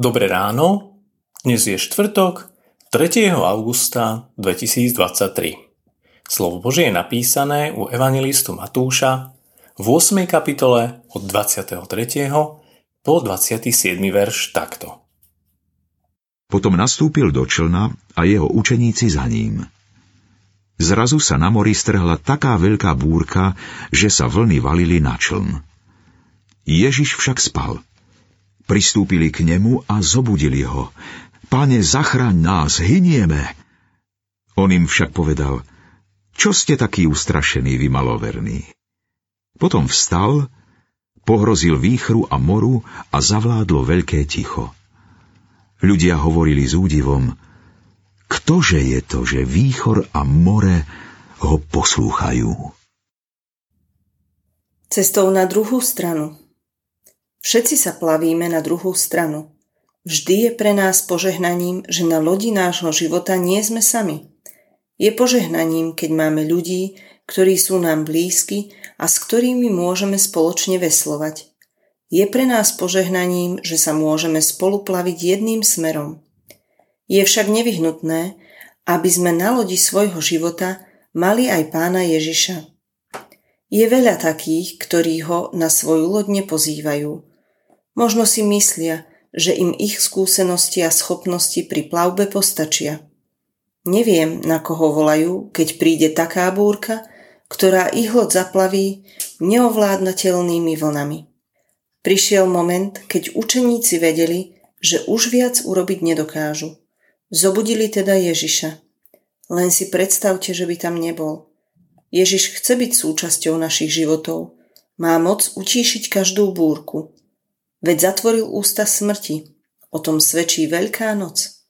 Dobré ráno, dnes je štvrtok, 3. augusta 2023. Slovo Božie je napísané u evangelistu Matúša v 8. kapitole od 23. po 27. verš takto. Potom nastúpil do člna a jeho učeníci za ním. Zrazu sa na mori strhla taká veľká búrka, že sa vlny valili na čln. Ježiš však spal. Pristúpili k nemu a zobudili ho. Pane, zachraň nás, hynieme! On im však povedal, čo ste takí ustrašení, vy maloverní? Potom vstal, pohrozil výchru a moru a zavládlo veľké ticho. Ľudia hovorili s údivom, ktože je to, že výchor a more ho poslúchajú? Cestou na druhú stranu. Všetci sa plavíme na druhú stranu. Vždy je pre nás požehnaním, že na lodi nášho života nie sme sami. Je požehnaním, keď máme ľudí, ktorí sú nám blízki a s ktorými môžeme spoločne veslovať. Je pre nás požehnaním, že sa môžeme spoluplaviť jedným smerom. Je však nevyhnutné, aby sme na lodi svojho života mali aj pána Ježiša. Je veľa takých, ktorí ho na svoju loď nepozývajú. Možno si myslia, že im ich skúsenosti a schopnosti pri plavbe postačia. Neviem, na koho volajú, keď príde taká búrka, ktorá ich loď zaplaví neovládnateľnými vlnami. Prišiel moment, keď učeníci vedeli, že už viac urobiť nedokážu. Zobudili teda Ježiša. Len si predstavte, že by tam nebol. Ježiš chce byť súčasťou našich životov. Má moc utíšiť každú búrku. Veď zatvoril ústa smrti. O tom svedčí Veľká noc.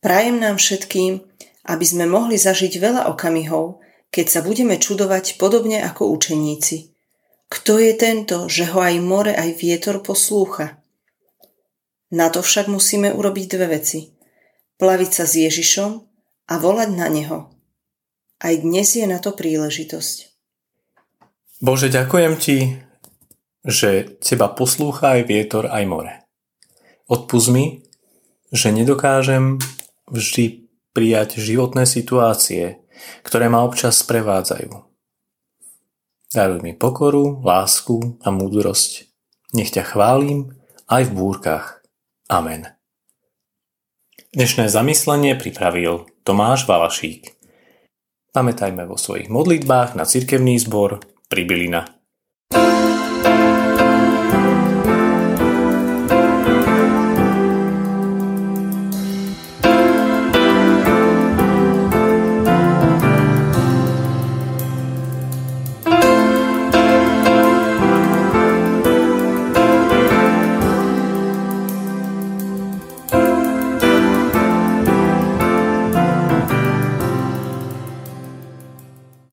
Prajem nám všetkým, aby sme mohli zažiť veľa okamihov, keď sa budeme čudovať podobne ako učeníci. Kto je tento, že ho aj more, aj vietor poslúcha? Na to však musíme urobiť dve veci. Plaviť sa s Ježišom a volať na Neho. Aj dnes je na to príležitosť. Bože, ďakujem Ti, že teba poslúcha aj vietor, aj more. Odpust mi, že nedokážem vždy prijať životné situácie, ktoré ma občas sprevádzajú. Daruj mi pokoru, lásku a múdrosť. Nech ťa chválim aj v búrkach. Amen. Dnešné zamyslenie pripravil Tomáš Valašík. Pamätajme vo svojich modlitbách na cirkevný zbor Pribilina. thank you